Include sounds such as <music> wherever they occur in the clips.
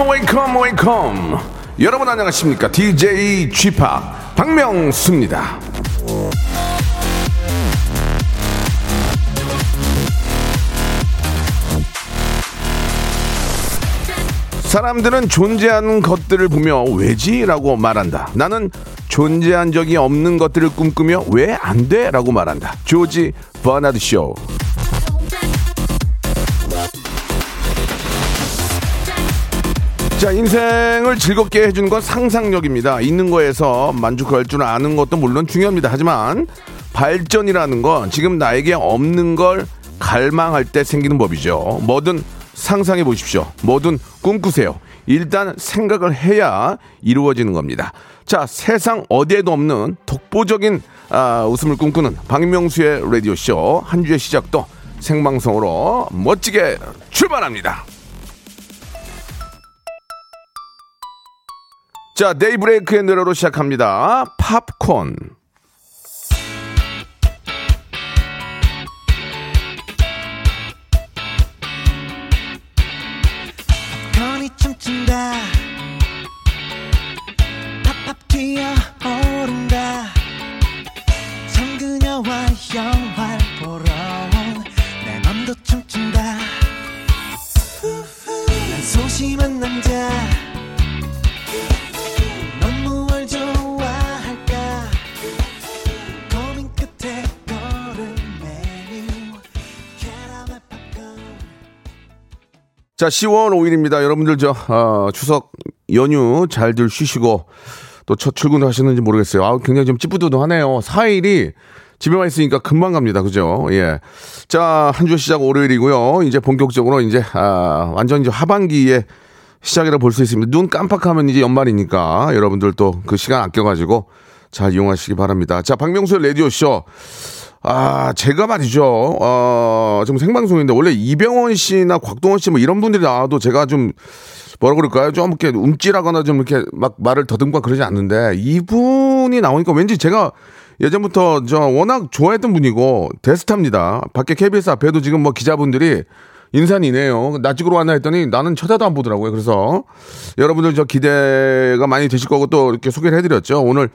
Welcome, welcome, welcome. 여러분 안녕하십니까? DJ p 박명수입니다. 사람들은 존재하는 것들을 보며 왜지라고 말한다. 나는 존재한 적이 없는 것들을 꿈꾸며 왜 안 돼라고 말한다. 조지 버나드 쇼. 자, 인생을 즐겁게 해주는 건 상상력입니다. 있는 거에서 만족할 줄 아는 것도 물론 중요합니다. 하지만 발전이라는 건 지금 나에게 없는 걸 갈망할 때 생기는 법이죠. 뭐든 상상해 보십시오. 뭐든 꿈꾸세요. 일단 생각을 해야 이루어지는 겁니다. 자, 세상 어디에도 없는 독보적인 아, 웃음을 꿈꾸는 박명수의 라디오쇼 한 주의 시작도 생방송으로 멋지게 출발합니다. 자, 데이브레이크의 노래로 시작합니다. 팝콘. 자, 10월 5일입니다. 여러분들 저 어, 추석 연휴 잘들 쉬시고 또 첫 출근 하시는지 모르겠어요. 아, 굉장히 좀 찌뿌드드하네요. 4일이 집에만 있으니까 금방 갑니다. 그죠? 예. 자, 한 주 시작 월요일이고요. 이제 본격적으로 이제 아, 완전 이제 하반기에 시작이라 볼 수 있습니다. 눈 깜빡하면 이제 연말이니까 여러분들 또 그 시간 아껴 가지고 잘 이용하시기 바랍니다. 자, 박명수의 라디오 쇼. 아, 제가 말이죠. 어, 지금 생방송인데 원래 이병헌 씨나 곽동원 씨 뭐 이런 분들이 나와도 제가 좀 뭐라 그럴까요? 좀 이렇게 움찔하거나 좀 이렇게 막 말을 더듬고 그러지 않는데 이분이 나오니까 왠지 제가 예전부터 저 워낙 좋아했던 분이고 데스타입니다. 밖에 KBS 앞에도 지금 뭐 기자분들이 인산이네요. 나 찍으러 왔나 했더니 나는 쳐다도 안 보더라고요. 그래서 여러분들 저 기대가 많이 되실 거고 또 이렇게 소개를 해드렸죠. 오늘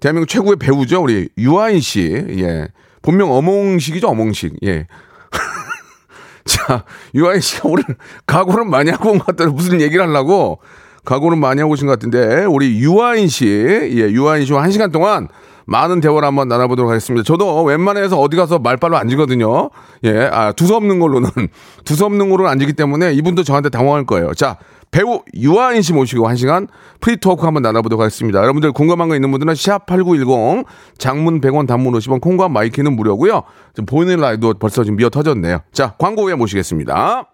대한민국 최고의 배우죠. 우리 유아인 씨. 예. 본명 어몽식이죠. 어몽식. 예. <laughs> 자, 유아인 씨가 오늘 각오를 많이 하고 온 것 같다는 무슨 얘기를 하려고 각오를 많이 하고 오신 것 같은데 우리 유아인 씨, 예, 유아인 씨와 한 시간 동안 많은 대화를 한번 나눠보도록 하겠습니다. 저도 웬만해서 어디 가서 말빨로 앉거든요. 예, 아, 두서없는 걸로는, <laughs> 두서없는 걸로는 앉기 때문에 이분도 저한테 당황할 거예요. 자, 배우 유아인 씨 모시고 한 시간 free talk 한번 나눠보도록 하겠습니다. 여러분들 궁금한 거 있는 분들은 샵 8910 장문 100원 단문 50원 콩과 my K는 무료고요. 지금 보이는 라디오 벌써 지금 미어 터졌네요. 자, 광고 후에 모시겠습니다.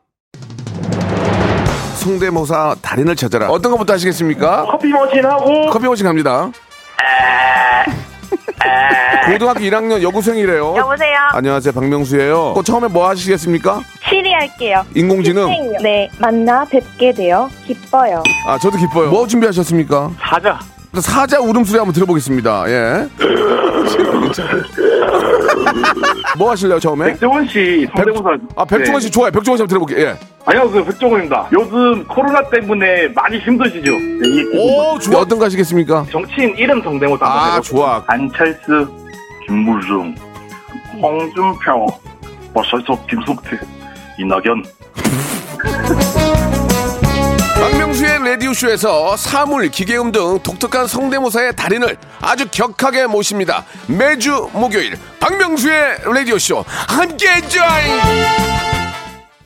성대모사 달인을 찾아라. 어떤 것부터 하시겠습니까? 커피 머신하고 커피 머신 갑니다. 고등학교 1학년 여고생이래요. 여보세요. 안녕하세요, 박명수예요. 어, 처음에 뭐 하시겠습니까? 시리 할게요. 인공지능. 네, 만나 뵙게 되어 기뻐요. 아, 저도 기뻐요. 뭐 준비하셨습니까? 사자 사자 울음소리 한번 들어보겠습니다. 예. <laughs> 뭐 하실래요, 처음에? 백종원 씨 성대모사 아, 백종원 씨 좋아요. 백종원 씨 한번 들어볼게요. 예. 안녕하세요 백종원입니다 요즘 코로나 때문에 많이 힘드시죠 네, 이 오, 좋아. 어떤 거 하시겠습니까? 정치인 이름 성대모사 한번 아. 좋아. 안철수 김무중 홍준표 버설석 김성태 이낙연 <laughs> 박명수의 라디오쇼에서 사물, 기계음 등 독특한 성대모사의 달인을 아주 격하게 모십니다. 매주 목요일 박명수의 라디오쇼 함께 join!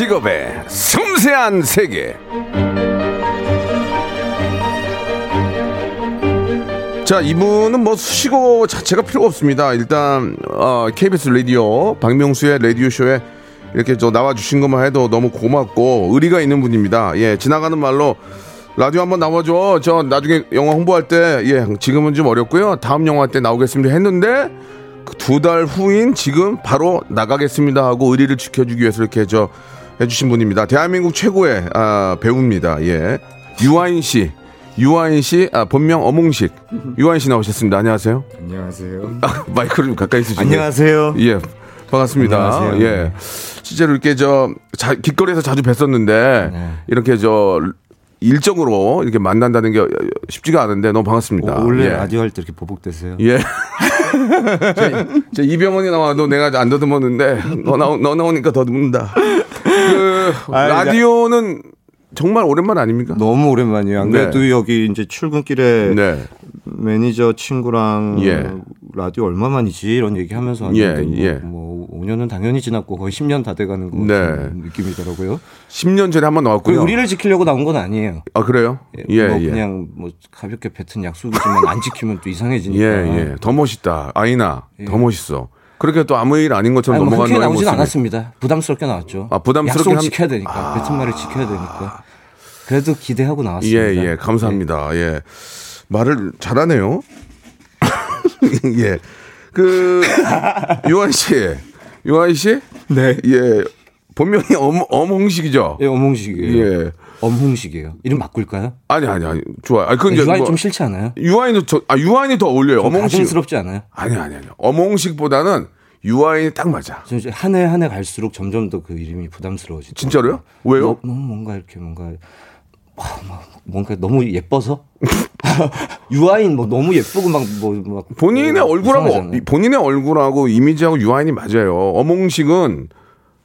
직업의 섬세한 세계. 자, 이분은 뭐 수식어 자체가 필요가 없습니다. 일단 어, KBS 라디오 박명수의 라디오 쇼에 이렇게 저 나와 주신 것만 해도 너무 고맙고 의리가 있는 분입니다. 예, 지나가는 말로 라디오 한번 나와줘. 저 나중에 영화 홍보할 때 예, 지금은 좀 어렵고요. 다음 영화 때 나오겠습니다 했는데 그두달 후인 지금 바로 나가겠습니다 하고 의리를 지켜주기 위해서 이렇게 저 해주신 분입니다. 대한민국 최고의 아, 배우입니다. 예, 유아인 씨. 유아인 씨, 아, 본명 어몽식. 유아인 씨 나오셨습니다. 안녕하세요. 안녕하세요. 아, 마이크를 좀 가까이 쓰시고. 안녕하세요. 예. 반갑습니다. 안녕하세요. 예. 실제로 이렇게 저 자, 길거리에서 자주 뵀었는데 네. 이렇게 저 일정으로 이렇게 만난다는 게 쉽지가 않은데 너무 반갑습니다. 어, 원래 예. 라디오 할 때 이렇게 보복되세요? 예. <laughs> 제, 제 이병헌이 나와도 내가 안 더듬었는데 너, 나오, 너 나오니까 더듬는다. 그 아, 라디오는 정말 오랜만 아닙니까? 너무 오랜만이에요. 안 네. 그래도 여기 이제 출근길에 네. 매니저 친구랑 예. 라디오 얼마만이지 이런 얘기하면서 예, 왔는데 예. 뭐, 뭐 5년은 당연히 지났고 거의 10년 다 돼가는 거 네. 느낌이더라고요. 10년 전에 한번그 나왔고요. 우리를 지키려고 나온 건 아니에요. 아 그래요? 예, 예, 뭐 예. 그냥 뭐 가볍게 뱉은 약속이지만 안 지키면 또 이상해지니까. <laughs> 예, 예. 더 멋있다. 아이나. 더 멋있어. 그렇게 또 아무 일 아닌 것처럼 예. 아니, 뭐 넘어가는 그렇게 너의 나오진 모습이. 않았습니다. 부담스럽게 나왔죠. 아, 부담스럽게 약속 함- 지켜야 되니까 뱉은 말을 지켜야 되니까. 그래도 기대하고 나왔습니다. 예, 예. 감사합니다. 예. 말을 잘하네요. <laughs> 예. 그, 유한 씨. 유한 씨? 네. 예. 본명이 엄, 엄홍식이죠? 예, 엄홍식이에요. 예. 엄홍식이에요. 이름 바꿀까요? 아니, 아니, 아니. 좋아요. 아니, 그건. 유아인 뭐, 좀 싫지 않아요? 유아인은 저, 아, 유아인이 더 어울려요. 좀 엄홍식. 가증스럽지 않아요? 아니, 아니, 아니. 엄홍식보다는 유아인이 딱 맞아. 한 해 한 해 갈수록 점점 더 그 이름이 부담스러워지죠. 진짜로요? 왜요? 너 무 뭔가 이렇게 뭔가 와, 막 뭔가 너무 예뻐서 <laughs> <laughs> 유아인 뭐 너무 예쁘고 막뭐 막 본인의 얼굴하고 본인의 얼굴하고 이미지하고 유아인이 맞아요. 어몽식은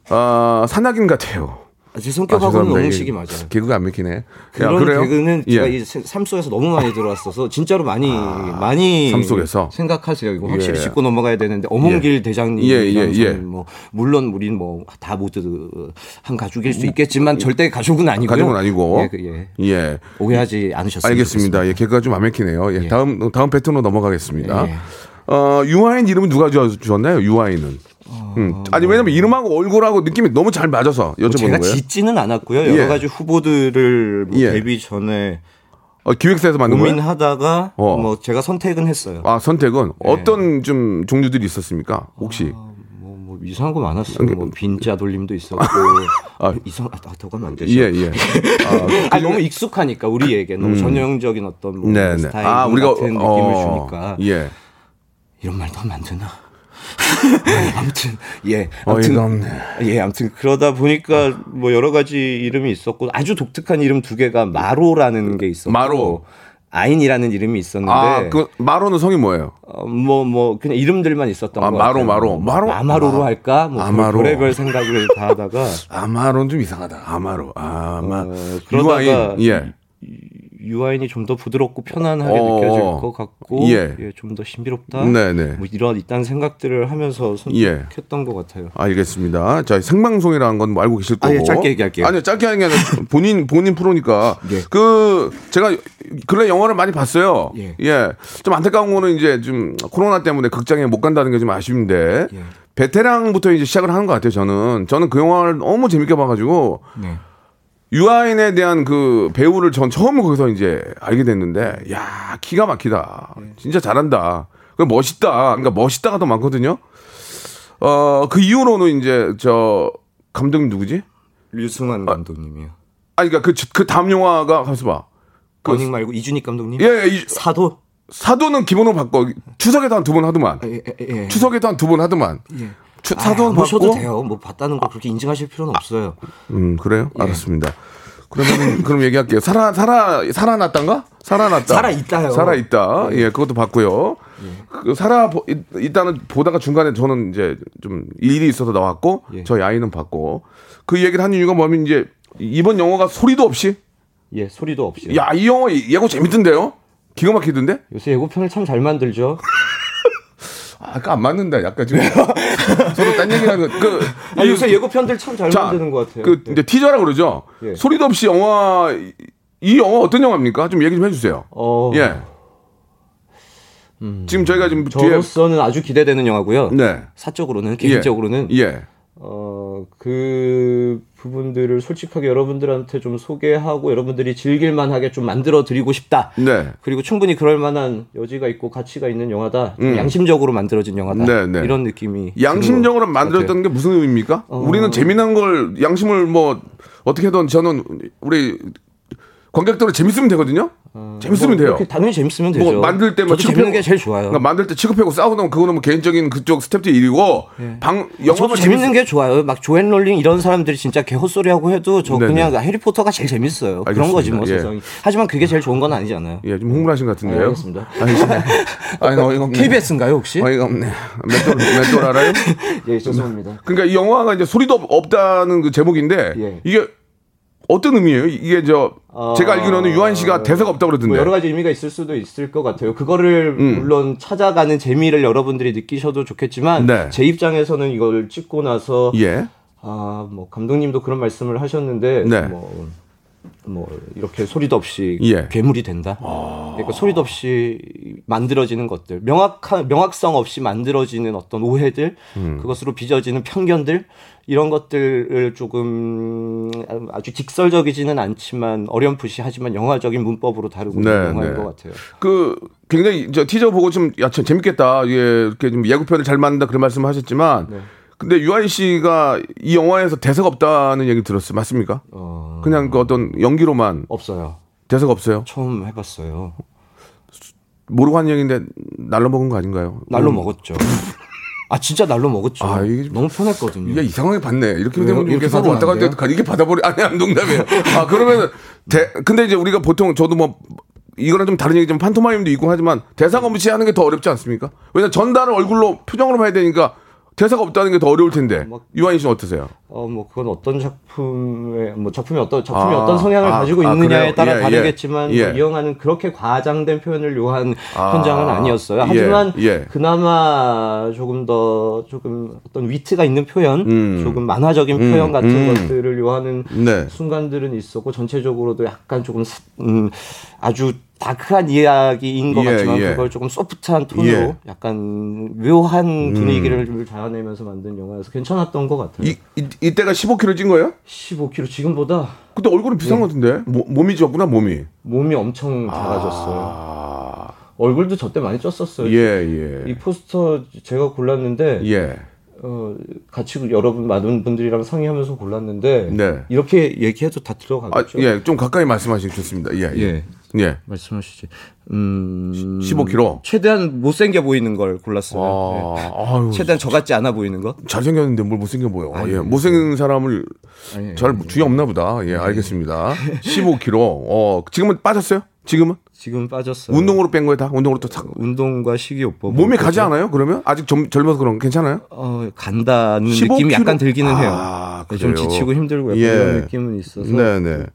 아 산악인 같아요. 제 성격하고는. 엄홍식이 이게 맞아요. 개그가 안 맥히네. 야, 그런 그래요? 개그는 예. 제가 이삶 속에서 너무 많이 들어왔어서 진짜로 많이 많이 삶 속에서? 생각하세요. 이거 확실히 예. 짚고 넘어가야 되는데 어몽길 대장님 예, 예, 예. 뭐 물론 우린 뭐다 모두 한 가족일 수 있겠지만 절대 가족은 아니고요. 가족은 아니고. 예, 그, 예. 예. 오해하지 않으셨으면 알겠습니다. 예, 개그가 좀 안 맥히네요. 예, 예. 다음 다음 패턴으로 넘어가겠습니다. 예. 어, 유아인 이름은 누가 주셨나요? 유아인은. 음. 아니 왜냐면 이름하고 얼굴하고 느낌이 너무 잘 맞아서 여쭤보는 뭐 제가 거예요. 짓지는 않았고요. 여러 예. 가지 후보들을 뭐 예. 데뷔 전에 어, 기획사에서 만든 거예요? 고민하다가 어. 뭐 제가 선택은 했어요. 아 선택은 예. 어떤 좀 종류들이 있었습니까? 혹시 뭐, 뭐 이상한 거 많았어요. 뭐 빈자 돌림도 있었고 <laughs> 아. 이상 아, 더 가면 안 되죠. 예 예. <laughs> 아, 너무 익숙하니까 우리에게 너무 전형적인 어떤 뭐 음. 네네. 스타일 아 우리가 같은 느낌을 어, 주니까 예. 이런 말도 하면 안 되나? <laughs> 아무튼 예 어이가 아무튼 없네. 예 아무튼 그러다 보니까 뭐 여러 가지 이름이 있었고 아주 독특한 이름 두 개가 마로라는 게 있었고 마로. 아인이라는 이름이 있었는데 아, 그 마로는 성이 뭐예요? 뭐뭐 뭐 그냥 이름들만 있었던 아, 거 마로, 같아요. 마로. 뭐 마로? 아마로로 아. 할까 뭐 아마로. 별의별 생각을 다 하다가 <laughs> 아마로는 좀 이상하다. 아마로. 아마. 어, 그러다가 유아인. 예. 유아인이 좀 더 부드럽고 편안하게 어, 느껴질 것 같고 예. 예. 좀 더 신비롭다. 네네. 뭐 이런 이딴 생각들을 하면서 예. 선택했던 것 같아요. 알겠습니다. 자, 생방송이라는 건 뭐 알고 계실 아, 거고. 예, 짧게 얘기할게요. 아니요, 짧게 하는 게 아니라 <laughs> 본인, 본인 프로니까. 예. 그, 제가 근래 영화를 많이 봤어요. 예. 좀 안타까운 거는 이제 좀 코로나 때문에 극장에 못 간다는 게 좀 아쉬운데. 예. 베테랑부터 이제 시작을 하는 것 같아요, 저는. 저는 그 영화를 너무 재밌게 봐가지고. 네. 유아인에 대한 그 배우를 전 처음 거기서 이제 알게 됐는데, 야 기가 막히다. 진짜 잘한다. 그 멋있다. 그러니까 멋있다가 더 많거든요. 어, 그 이후로는 이제 저 감독님 누구지? 류승환 감독님이요. 아니, 그러니까 그, 그 다음 영화가 가서 봐. 그- 버닝 말고 이준익 감독님. 예, 예, 이- 사도. 사도는 기본으로 바꿔. 추석에도 한 두 번 하더만. 예, 예, 예. 추석에도 한 두 번 하더만. 예. 추, 아, 보셔도. 돼요. 뭐 봤다는 거 그렇게 인증하실 필요는 없어요. 음, 그래요? 예. 알았습니다. 그러면 그럼 얘기할게요. 살아 살아 살아났단가? 살아났다. 살아 있다요. 살아 있다. 예, 그것도 봤고요. 그 살아 보- 있- 일단은 보다가 중간에 저는 이제 좀 일이 있어서 나왔고 예. 저희 아이는 봤고 그 얘기를 한 이유가 뭐냐면 이제 이번 영화가 소리도 없이 예, 소리도 없이. 야, 이 영화 예고 재밌던데요? 기가 막히던데? 요새 예고편을 참 잘 만들죠. <laughs> 아, 아까 안 맞는다. 약간 지금 <laughs> 서로 딴 얘기하는 그 아, 요새 예고편들 참잘 자, 만드는 것 같아요. 그 네. 이제 티저라 그러죠. 예. 소리도 없이 영화 이- 이 영화 어떤 영화입니까? 좀 얘기 좀 해주세요. 어, 음. 예. 지금 저희가 지금 뒤에 저로서는 아주 기대되는 영화고요. 네 사적으로는 개인적으로는 예. 어, 그 부분들을 솔직하게 여러분들한테 좀 소개하고 여러분들이 즐길만하게 좀 만들어 드리고 싶다. 네. 그리고 충분히 그럴 만한 여지가 있고 가치가 있는 영화다. 좀 양심적으로 만들어진 영화다. 음. 네, 네. 이런 느낌이 양심적으로 만들었던 게 무슨 의미입니까? 어. 우리는 재미난 걸 양심을 뭐 어떻게든 저는 우리 관객들은 재밌으면 되거든요. 재밌으면 뭐 돼요. 당연히 재밌으면 되죠. 뭐 만들 저도 재밌는 게 제일 좋아요. 그러니까 만들 때 취급하고 싸우는 그거는 뭐 개인적인 그쪽 스태프들 일이고 방 영화도 예. 저도 재밌는 게 좋아요. 막 조앤 롤링 이런 사람들이 진짜 개헛소리 하고 해도 저 네네. 그냥 해리포터가 제일 재밌어요. 그런 알겠습니다. 거지 뭐 예. 세상이. 하지만 그게 제일 좋은 건 아니잖아요. 예, 좀 흥분하신 것 같은데요. 네, 알겠습니다. 아니, 참. 아니, 어이가 없네. KBS인가요 혹시? 어이가 없네. 맷돌, 맷돌 알아요? <laughs> 예, 죄송합니다. 그러니까 이 영화가 이제 소리도 없- 없다는 그 제목인데 예. 이게 어떤 의미예요? 이게 저 제가 알기로는 유한 씨가 대사가 없다고 뭐 그러던데. 여러 가지 의미가 있을 수도 있을 것 같아요. 그거를 음. 물론 찾아가는 재미를 여러분들이 느끼셔도 좋겠지만 네. 제 입장에서는 이걸 찍고 나서 예. 아, 뭐 감독님도 그런 말씀을 하셨는데 네. 뭐, 뭐 이렇게 소리도 없이 예. 아. 괴물이 된다. 그러니까 소리도 없이 만들어지는 것들, 명확한 명확성 없이 만들어지는 어떤 오해들, 음. 그것으로 빚어지는 편견들 이런 것들을 조금 아주 직설적이지는 않지만 어렴풋이 하지만 영화적인 문법으로 다루고 있는 네, 영화인 네. 것 같아요. 그 굉장히 저 티저 보고 좀 야, 참 재밌겠다. 예, 이렇게 좀 예고편을 잘 만든다 그런 말씀을 하셨지만 네. 근데 유한 씨가 이 영화에서 대사가 없다는 얘기 들었어요. 맞습니까? 어, 그냥 그 어떤 연기로만 없어요. 대사가 없어요. 처음 해봤어요. 모르고 한 얘기인데 날로 먹은 거 아닌가요? 날로 음. 먹었죠. <laughs> 아 진짜 날로 먹었죠. 아, 이게 너무 편했거든요. 이게 이상하게 받네. 이렇게 왜요? 되면 이렇게 받으면 왔다 안 갔다 돼요? 이렇게 받아버리 아니 안 농담이에요. 아 그러면 대 근데 이제 우리가 보통 저도 뭐 이거랑 좀 다른 얘기지만 판토마임도 있고 하지만 대사가 없이 하는 게 더 어렵지 않습니까? 왜냐 면 전달을 얼굴로 표정으로 해야 되니까 대사가 없다는 게 더 어려울 텐데 막- 유한희 씨는 어떠세요? 어, 뭐, 그건 어떤 작품에, 뭐, 작품이 어떤, 작품이 아, 어떤 성향을 아, 가지고 아, 있느냐에 그래요? 따라 예, 다르겠지만, 예. 뭐이 영화는 그렇게 과장된 표현을 요한 아, 현장은 아니었어요. 예, 하지만, 예. 그나마 조금 더, 조금 어떤 위트가 있는 표현, 음. 조금 만화적인 음, 표현 같은 음. 것들을 요하는 네. 순간들은 있었고, 전체적으로도 약간 조금, 사- 음, 아주 다크한 이야기인 것 예, 같지만, 예. 그걸 조금 소프트한 톤으로 예. 음. 약간 묘한 분위기를 자아내면서 만든 영화여서 괜찮았던 것 같아요. 이, 이 이때가 15kg 찐 거예요? 15kg 지금보다 그때 얼굴이 비싼 것 같은데 모- 몸이 쪘구나 몸이. 몸이 엄청 작아졌어요. 아, 얼굴도 저때 많이 쪘었어요. 예이 예. 포스터 제가 골랐는데 예. 어, 같이 여러분 많은 분들이랑 상의하면서 골랐는데 네. 이렇게 얘기해도 다 아, 들어가겠죠? 예, 좀 가까이 말씀하시기 좋습니다. 예, 예. 예. 예. 말씀하시지. 음, 15kg. 최대한 못생겨 보이는 걸 골랐어요. 네. 아, 아유, 최대한 저 같지 않아 보이는 거. 잘생겼는데 뭘 못생겨 보여. 아니, 예. 못생긴 사람을 아니, 잘 주의 없나 보다. 예, 알겠습니다. <laughs> 15kg. 어, 지금은 빠졌어요? 지금은? 지금 빠졌어요. 운동으로 뺀 거예요, 다? 운동으로 또 탁. 운동과 식이요법. 몸이 가지 않아요, 그러면? 아직 좀 젊어서 그런 거 괜찮아요? 어, 간다는 15kg? 느낌이 약간 들기는 해요. 아, 네, 좀 그래요? 지치고 힘들고 약간 예. 이런 느낌은 있어서. 네네.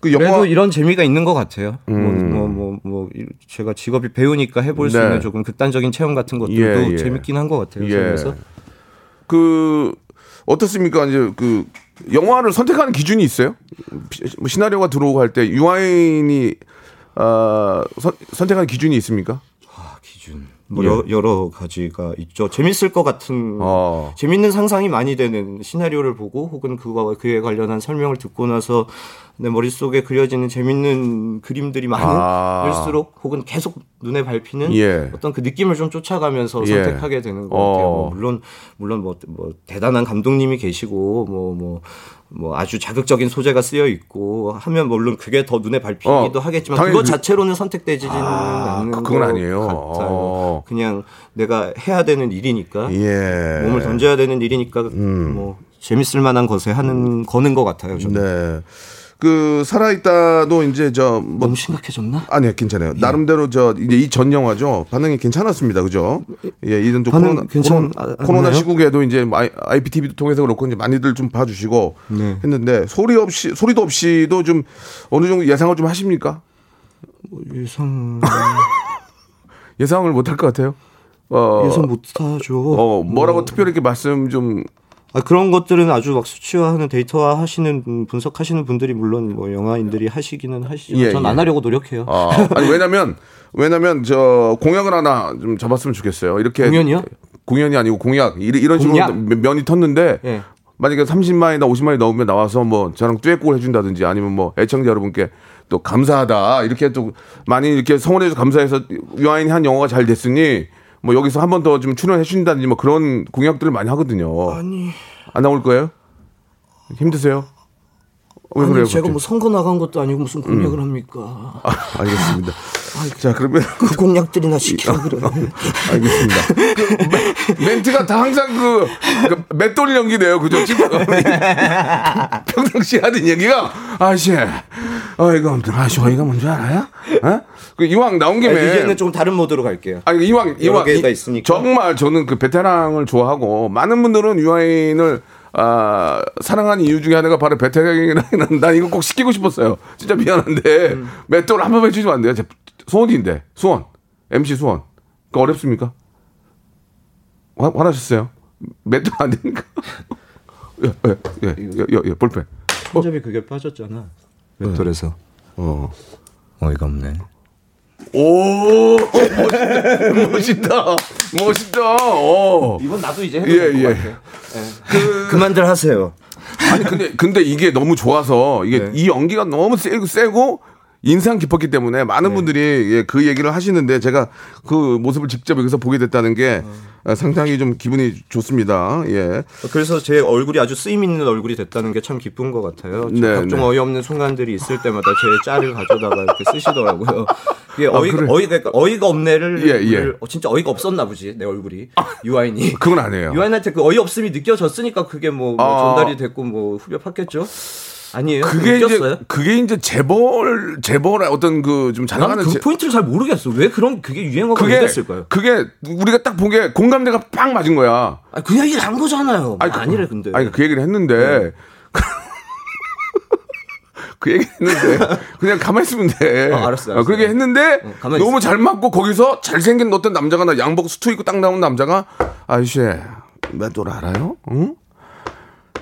그 그래도 영화. 이런 재미가 있는 것 같아요. 음. 뭐, 뭐, 뭐, 뭐, 이- 제가 직업이 배우니까 해볼 수 네. 있는 조금 극단적인 체험 같은 것들도 예, 예. 재밌긴 한 것 같아요. 예. 그래서 그, 어떻습니까? 이제 그, 영화를 선택하는 기준이 있어요? 피- 뭐 시나리오가 들어오고 할 때 유아인이, 어, 선, 선택하는 기준이 있습니까? 기준. 뭐 예. 여, 여러 가지가 있죠. 재밌을 것 같은 어. 재밌는 상상이 많이 되는 시나리오를 보고 혹은 그와 그에 관련한 설명을 듣고 나서 내 머릿속에 그려지는 재밌는 그림들이 아. 많을수록 혹은 계속 눈에 밟히는 예. 어떤 그 느낌을 좀 쫓아가면서 예. 선택하게 되는 것 어. 같아요. 뭐 물론 물론 뭐, 뭐 대단한 감독님이 계시고 뭐뭐 뭐 아주 자극적인 소재가 쓰여 있고 하면 물론 그게 더 눈에 밟히기도 어, 하겠지만 그거 그- 자체로는 선택되지는 아, 않는 그건 것 아니에요. 어. 그냥 내가 해야 되는 일이니까 예. 몸을 던져야 되는 일이니까 뭐 재밌을 만한 것에 하는 거는 것 같아요. 저는. 네. 그, 살아있다도 이제 저, 뭐, 너무 심각해졌나? 아니요, 괜찮아요. 나름대로 저 이제 이 전 영화죠. 반응이 괜찮았습니다. 그죠? 예, 이런 좀 코로나 괜찮- 코로나, 아, 코로나? 시국에도 이제 아이- IPTV도 통해서 그렇고 이제 많이들 좀 봐주시고 네. 했는데 소리 없이 소리도 없이도 좀 어느 정도 예상을 좀 하십니까? 예상 <laughs> 예상을 못 할 것 같아요. 어, 예상 못하죠. 어, 뭐라고 뭐. 특별히 이렇게 말씀 좀 아, 그런 것들은 아주 막 수치화하는 데이터화 하시는 분, 분석하시는 분들이 물론 뭐 영화인들이 하시기는 하시지만 예, 전 예. 안 하려고 노력해요. 아, 아니 왜냐면 왜냐면 저 공약을 하나 좀 잡았으면 좋겠어요. 이렇게 공연이요? 공연이 아니고 공약 이- 이런 식으로 면이 텄는데 예. 만약에 30만이나 50만이 넘으면 나와서 뭐 저랑 듀엣곡을 해준다든지 아니면 뭐 애청자 여러분께 또 감사하다 이렇게 또 많이 이렇게 성원해서 감사해서 유아인이 한 영화가 잘 됐으니 뭐 여기서 한 번 더 좀 출연해 주신다든지 뭐 그런 공약들을 많이 하거든요. 아니, 안 나올 거예요? 힘드세요? 왜 아니 그래요? 제가 갑자기? 뭐 선거 나간 것도 아니고 무슨 공약을 합니까? 아, 알겠습니다. 자 그러면 그 공약들이나 시키라 그래. 알겠습니다. 그 멘- 멘트가 다 항상 그, 그 맷돌 연기네요. 그죠? 지금 <laughs> 평상시 하는 얘기가 아씨, 어이가 아씨 어이가 뭔지 알아요? 어? 그 이왕 나온 김에 아니, 이제는 좀 다른 모드로 갈게요. 아니 이왕 이왕 이- 있으니까. 정말 저는 그 베테랑을 좋아하고 많은 분들은 유아인을 아, 사랑하는 이유 중에 하나가 바로 베테랑이라는 <laughs> 난 이거 꼭 시키고 싶었어요. 진짜 미안한데 음. 맷돌 한번 해주시면 안 돼요? 제 소원인데 수원 MC 수원 그 어렵습니까? 화, 화나셨어요? 맷돌 안 되니까. <laughs> 예, 예, 예, 예, 예, 예, 볼펜. 혼잡이 그게 빠졌잖아. 웹돌에서. 어. 어이가 없네. 오, 멋있다. 멋있다. 멋있다. 어. 이건 나도 이제 해도 예, 될것 예. 같아. 그... 그만들 하세요. 아니 근데 근데 이게 너무 좋아서 이게 네. 이 연기가 너무 세고 세고 인상 깊었기 때문에 많은 분들이 예, 그 얘기를 하시는데 제가 그 모습을 직접 여기서 보게 됐다는 게 아, 상당히 좀 기분이 좋습니다. 예. 그래서 제 얼굴이 아주 쓰임 있는 얼굴이 됐다는 게 참 기쁜 것 같아요. 네, 각종 네. 어이없는 순간들이 있을 때마다 제 짤을 가져다가 이렇게 쓰시더라고요. <laughs> 이게 아, 어이가, 그래? 어이가, 그러니까 어이가 없네를 예, 예. 어, 진짜 어이가 없었나 보지 내 얼굴이 유아인이. 그건 아니에요. 유아인한테 그 어이 없음이 느껴졌으니까 그게 뭐, 뭐 아. 전달이 됐고 뭐 후벼 팠겠죠. 아니에요. 그게. 이제 그게 이제 재벌 재벌의 어떤 그 좀잘 나는 나가는 그 제- 포인트를 잘 모르겠어. 왜 그런 그게 유행어가 왜 그게 됐을까요? 그게 우리가 딱 보기에 공감대가 빵 맞은 거야. 아니, 그 얘기를 한 거잖아요. 아니, 아니, 아니래 근데. 아니 그 얘기를 했는데 <laughs> 그 얘기 했는데 그냥 가만히 있으면 돼. 어, 알았어, 알았어. 그렇게 했는데 어, 너무 있어. 잘 맞고 거기서 잘생긴 어떤 남자가 나 양복 수트 입고 딱 나온 남자가 아저씨 몇돌 알아요? 응?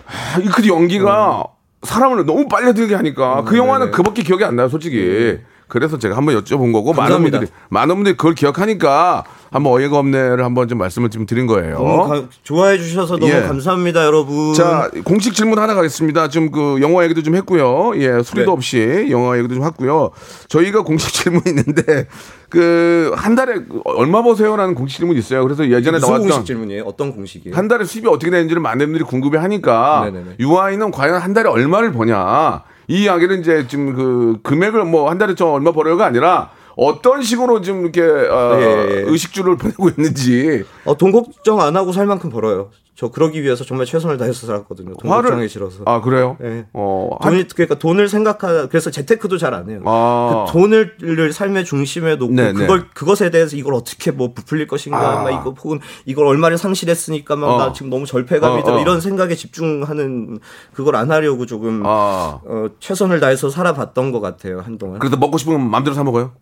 아, 이- 그 연기가 사람을 너무 빨려들게 하니까 그 영화는 어. 네네. 음. 그밖에 기억이 안 나요, 솔직히. 그래서 제가 한번 여쭤본 거고 많은 감사합니다. 분들이 많은 분들이 그걸 기억하니까 한번 어이가 없네를 한번 좀 말씀을 좀 드린 거예요. 가- 좋아해 주셔서 너무 예. 감사합니다, 여러분. 자, 공식 질문 하나 가겠습니다. 좀그 영화 얘기도 좀 했고요. 예, 소리도 네. 없이 영화 얘기도 좀 했고요. 저희가 공식 <laughs> 질문 있는데 그 한 달에 얼마 버세요라는 공식 질문 있어요. 그래서 예전에 무슨 나왔던 공식 질문이에요? 어떤 공식이에요? 한 달에 수입이 어떻게 되는지를 많은 분들이 궁금해 하니까 네네네. 유아인은 과연 한 달에 얼마를 버냐 이 이야기를 이제 지금 그 금액을 뭐 한 달에 저 얼마 벌어요가 아니라 어떤 식으로 좀 이렇게 어, 예, 예. 의식주를 <laughs> 보내고 있는지 어, 돈 걱정 안 하고 살 만큼 벌어요. 저 그러기 위해서 정말 최선을 다해서 살았거든요. 돈 걱정이 싫어서. 아 그래요? 예. 어, 한- 돈이 그러니까 돈을 생각하 그래서 재테크도 잘 안 해요. 아. 그 돈을 삶의 중심에 놓고 네, 그걸 네. 그것에 대해서 이걸 어떻게 뭐 부풀릴 것인가, 아. 막 이거 혹은 이걸 얼마를 상실했으니까 막나 어. 지금 너무 절패감이 어, 들어 어. 이런 생각에 집중하는 그걸 안 하려고 조금 아. 어, 최선을 다해서 살아봤던 것 같아요 한동안. 그래도 먹고 싶으면 마음대로 사 먹어요?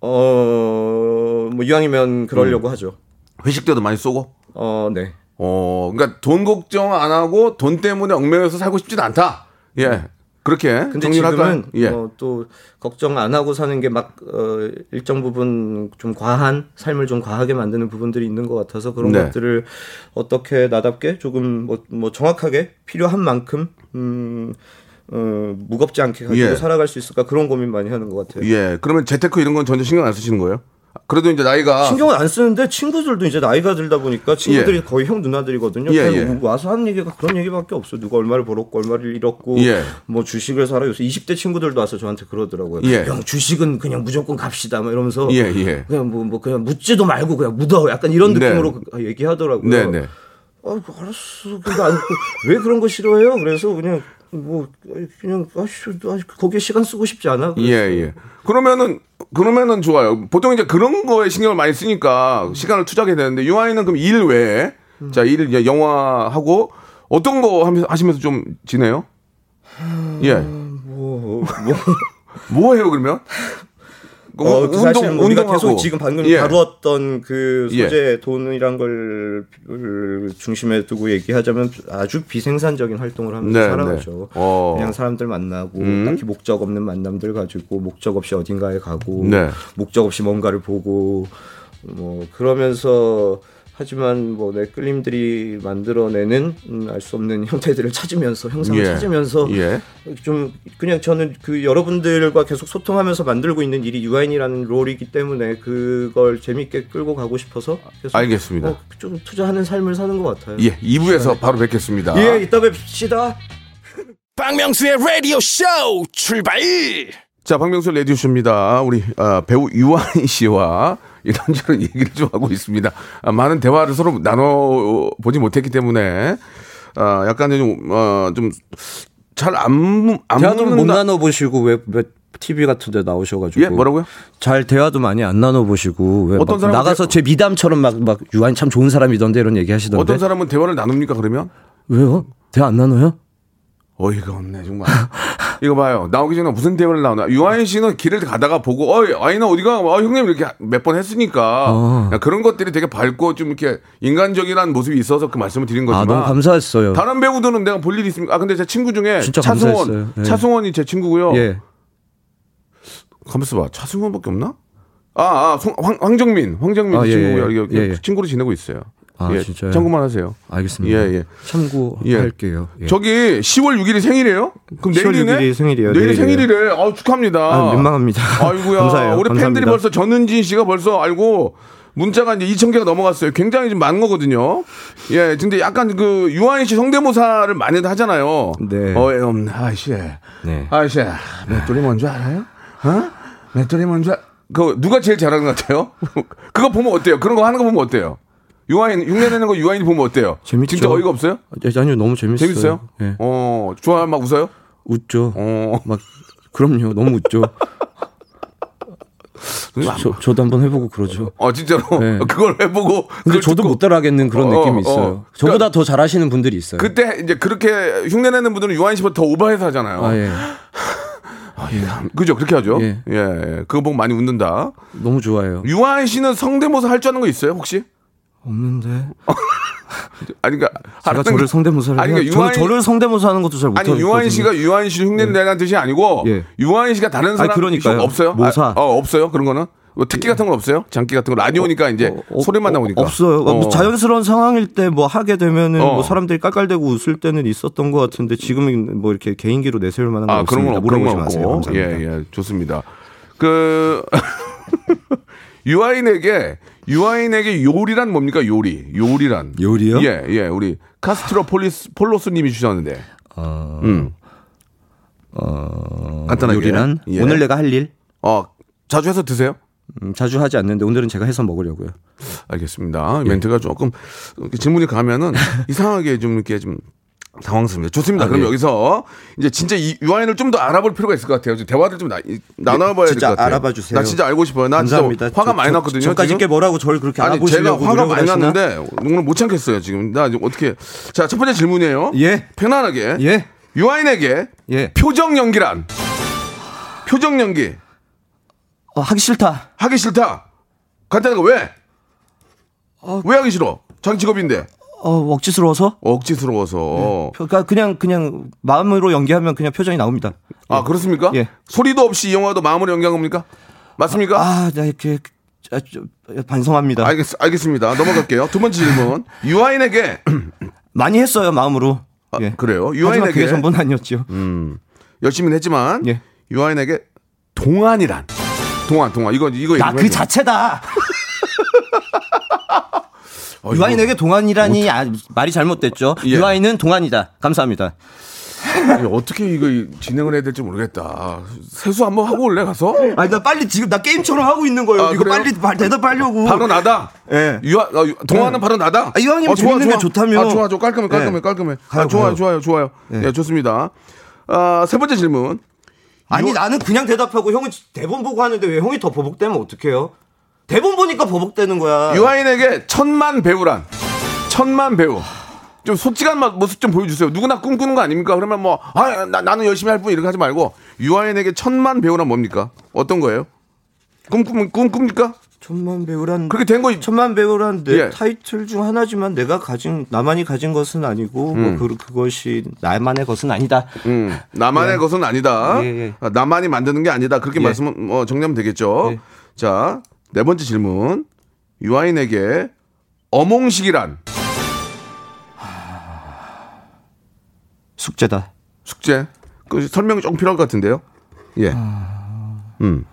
어, 뭐 이왕이면 그러려고 하죠. 회식 때도 많이 쏘고? 어, 네. 어, 그러니까 돈 걱정 안 하고 돈 때문에 얽매여서 살고 싶진 않다. 예. 그렇게 근데? 지금은 예. 어, 또 걱정 안 하고 사는 게막 어, 일정 부분 좀 과한 삶을 좀 과하게 만드는 부분들이 있는 것 같아서 그런 네. 것들을 어떻게 나답게 조금 뭐, 뭐 정확하게 필요한 만큼 음, 어, 무겁지 않게 가지고 예. 살아갈 수 있을까 그런 고민 많이 하는 것 같아요. 예. 그러면 재테크 이런 건 전혀 신경 안 쓰시는 거예요? 그래도 이제 나이가 신경을 안 쓰는데 친구들도 이제 나이가 들다 보니까 친구들이 예. 거의 형 누나들이거든요. 예, 예. 와서 하는 얘기가 그런 얘기밖에 없어. 누가 얼마를 벌었고 얼마를 잃었고 예. 뭐 주식을 사라. 요새 20대 친구들도 와서 저한테 그러더라고요. 예. 형 주식은 그냥 무조건 갑시다. 막 이러면서 예, 예. 그냥 뭐, 뭐 그냥 묻지도 말고 그냥 묻어. 약간 이런 네. 느낌으로 그- 얘기하더라고요. 네, 네. 아, 알았어. 근데 안, 왜 그런 거 싫어해요? 그래서 그냥 뭐 그냥 거기에 시간 쓰고 싶지 않아. 예, 예. 그러면은 그러면은 좋아요. 보통 이제 그런 거에 신경을 많이 쓰니까 시간을 투자하게 되는데 유아인은 그럼 일 외에 자, 일 이제 영화 하고 어떤 거 하시면서 좀 지내요? 예. 뭐, 뭐 <laughs> 뭐 해요, 그러면? 우- 어, 그 사실 운동, 뭐 우리가. 계속 지금 방금 예. 다루었던 그 예. 소재 돈이란 걸 중심에 두고 얘기하자면 아주 비생산적인 활동을 하면서 네, 살아가죠. 네. 어. 그냥 사람들 만나고 음. 딱히 목적 없는 만남들 가지고 목적 없이 어딘가에 가고 네. 목적 없이 뭔가를 보고 뭐 그러면서 하지만 뭐 내 끌림들이 만들어내는 음, 알수 없는 <laughs> 형태들을 찾으면서 형상을 예. 찾으면서 예. 좀 그냥 저는 그 여러분들과 계속 소통하면서 만들고 있는 일이 유아인이라는 롤이기 때문에 그걸 재밌게 끌고 가고 싶어서 알겠습니다. 어, 좀 투자하는 삶을 사는 것 같아요. 예, 2부에서 바로 뵙겠습니다. 예, 이따 뵙시다. 박명수의 라디오 쇼 출발 자, 박명수 라디오쇼입니다. 우리 아, 배우 유한 씨와 이런저런 얘기를 좀 하고 있습니다. 아, 많은 대화를 서로 나눠 보지 못했기 때문에 아, 약간 좀, 어, 좀, 잘 안, 안 대화도 못. 나눠 보시고 왜, 왜 TV 같은 데 나오셔가지고 예, 뭐라고요? 잘 대화도 많이 안 나눠 보시고 왜 어떤 막 사람은 나가서 제 미담처럼 막 막 유아인 참 좋은 사람이던데 이런 얘기 하시던데 어떤 사람은 대화를 나눕니까, 그러면? 왜요? 대화 안 나눠요? 어이가 없네, 정말. <laughs> 이거 봐요. 나오기 전에 무슨 대화를 나오나. 유아인 씨는 길을 가다가 보고, 어이, 아이나 어디가, 어, 형님 이렇게 몇 번 했으니까. 어. 그런 것들이 되게 밝고 좀 이렇게 인간적이라는 모습이 있어서 그 말씀을 드린 거지만. 아 너무 감사했어요. 다른 배우들은 내가 볼 일이 있습니까? 아, 근데 제 친구 중에 차승원. 예. 차승원이 제 친구고요. 예. 가만있어 봐. 차승원밖에 없나? 아, 아 송- 황, 황정민, 황정민 아, 예, 친구고요. 예. 예, 예. 친구로 지내고 있어요. 아, 예, 진짜요? 참고만 하세요. 알겠습니다. 예, 예. 참고할게요. 예. 저기 10월 6일이 생일이에요? 그럼 10월 내일이네? 6일이 생일이에요. 내일 내일이에요. 생일이래. 아, 축하합니다. 아, 민망합니다. 아이고야. <laughs> 감사해요. 우리 팬들이 감사합니다. 벌써 전은진 씨가 벌써 알고 문자가 이제 2천 개가 넘어갔어요. 굉장히 좀 많은 거거든요. 예, 근데 약간 그 유아인 씨 성대모사를 많이 하잖아요. 네. 어, 예, 음, 아이씨. 네. 아이씨. 맷돌이 뭔지 알아요? 어? 맷돌이 뭔지 알... 그 누가 제일 잘하는 것 같아요? <laughs> 그거 보면 어때요? 그런 거 하는 거 보면 어때요? 유아인 흉내 내는 거 유아인이 보면 어때요? 재밌죠. 진짜 어이가 없어요? 아, 아니요 너무 재밌어요. 재밌어요? 예. 어, 좋아요? 막 웃어요? 웃죠. 어. 막 그럼요. 너무 웃죠. <laughs> 저, 저도 한번 해보고 그러죠. 어, 진짜로. 네. <laughs> 그걸 해보고. 근데 그걸 저도 듣고 못 따라하겠는 그런 어, 느낌이 어, 있어요. 어. 저보다 더 잘하시는 분들이 있어요. 그때 이제 그렇게 흉내내는 분들은 유아인 씨보다 더 오버해서 하잖아요. <laughs> 아, 예. 그죠? 그렇게 하죠. 예. 예. 예. 그거 보고 많이 웃는다. 너무 좋아요. 유아인 씨는 성대모사 할 줄 아는 거 있어요, 혹시? 없는데. <laughs> 아니, 그러니까. 제가 저를 그- 성대모사를 아니, 그러니까 유아인- 저를 성대모사 하는 것도 잘 아니, 못하거든요. 유아인 씨가 유아인 씨 흉내내라는 뜻이 아니고, 예. 유아인 씨가 다른 사람 그러니까요. 없어요? 모사. 아, 어, 없어요? 그런 거는? 뭐 특기 같은 건 없어요? 장기 같은 거 라디오니까 이제 어, 소리만 어, 나오니까. 없어요. 어. 뭐 자연스러운 상황일 때 뭐 하게 되면은 어. 뭐 사람들이 깔깔대고 웃을 때는 있었던 것 같은데 지금은 뭐 이렇게 개인기로 내세울 만한 건 아, 그런 건 없습니다. 없- 그런 물어보지 건 마세요. 없고. 감사합니다. 예, 예, 좋습니다. 그 <laughs> 유아인에게 유아인에게 요리란 뭡니까? 요리. 요리란. 요리요? 예, 예. 우리 카스트로 폴리스 폴로스 님이 주셨는데. 어, 음. 어, 간단하게. 요리란 예. 오늘 내가 할 일. 어, 자주 해서 드세요? 음, 자주 하지 않는데 오늘은 제가 해서 먹으려고요. 알겠습니다. 예. 멘트가 조금 질문이 가면은 <laughs> 이상하게 좀 이렇게 좀 당황스럽니다. 좋습니다. 아, 그럼 네. 여기서 이제 진짜 이 유아인을 좀 더 알아볼 필요가 있을 것 같아요. 좀 대화를 좀 나, 이- 나눠봐야 될 것 같아요. 알아봐 주세요. 나 진짜 알고 싶어요. 나 감사합니다. 진짜 화가 저- 많이 저- 났거든요. 저까지. 게 뭐라고 저를 그렇게 아니 제가 화가 많이 하시나? 났는데 오늘 못 참겠어요 지금 나 어떻게 자 첫 번째 질문이에요 예. 편안하게 예. 유아인에게 예. 표정 연기란 표정 연기 어, 하기 싫다. 하기 싫다 간단하게 왜? 왜 하기 싫어? 자기 직업인데 어, 억지스러워서? 억지스러워서 그러니까 그냥 그냥 마음으로 연기하면 그냥 표정이 나옵니다. 아 그렇습니까? 예. 소리도 없이 이 영화도 마음으로 연기한 겁니까? 맞습니까? 아, 나 이렇게 아, 좀 반성합니다. 알겠, 알겠습니다 넘어갈게요 두 번째 질문 유아인에게 <clears throat> 많이 했어요 마음으로. 아, 예. 그래요 유아인에게 그게 전부는 아니었죠. 열심히 했지만 예. 유아인에게 동안이란 동안 동안 이거 이거 나그 줘. 자체다. <laughs> 어, 유아인에게 동안이라니 아, 말이 잘못됐죠. 예. 유아인은 동안이다. 감사합니다. 어떻게 이거 진행을 해야 될지 모르겠다. 세수 한번 하고 올래 가서? 아니 나 빨리 지금 나 게임처럼 하고 있는 거예요. 아, 이거 그래요? 빨리 말- 대답하려고. 바로 나다. 예. 유아 어, 유- 동화는 바로 나다. 아, 이왕이면 재밌는 게 좋다며. 아, 좋아, 좋아. 깔끔해, 깔끔해, 네. 깔끔해. 아, 가요, 좋아요, 가요. 좋아요, 좋아요. 네. 예, 좋습니다. 아, 세 번째 질문. 아니 유- 나는 그냥 대답하고 형은 대본 보고 하는데 왜 형이 더 버벅대면 어떡해요? 대본 보니까 버벅대는 거야. 유아인에게 천만 배우란. 천만 배우. 좀 솔직한 마- 모습 좀 보여주세요. 누구나 꿈꾸는 거 아닙니까? 그러면 뭐, 아, 나, 나는 열심히 할 뿐 이렇게 하지 말고, 유아인에게 천만 배우란 뭡니까? 어떤 거예요? 꿈, 꿈, 꿈, 꿉니까? 천만 배우란 그렇게 된 거, 천만 배우란 내 예. 타이틀 중 하나지만 내가 가진 나만이 가진 것은 아니고 뭐 그, 그것이 나만의 것은 아니다. 음, 나만의 것은 아니다. 예, 예. 아, 나만이 만드는 게 아니다. 그렇게 예. 말씀, 어, 정리하면 되겠죠. 예. 자, 네 번째 질문. 유아인에게 어몽식이란 숙제다. 숙제? 그 설명이 조금 필요할 것 같은데요. 예. 음.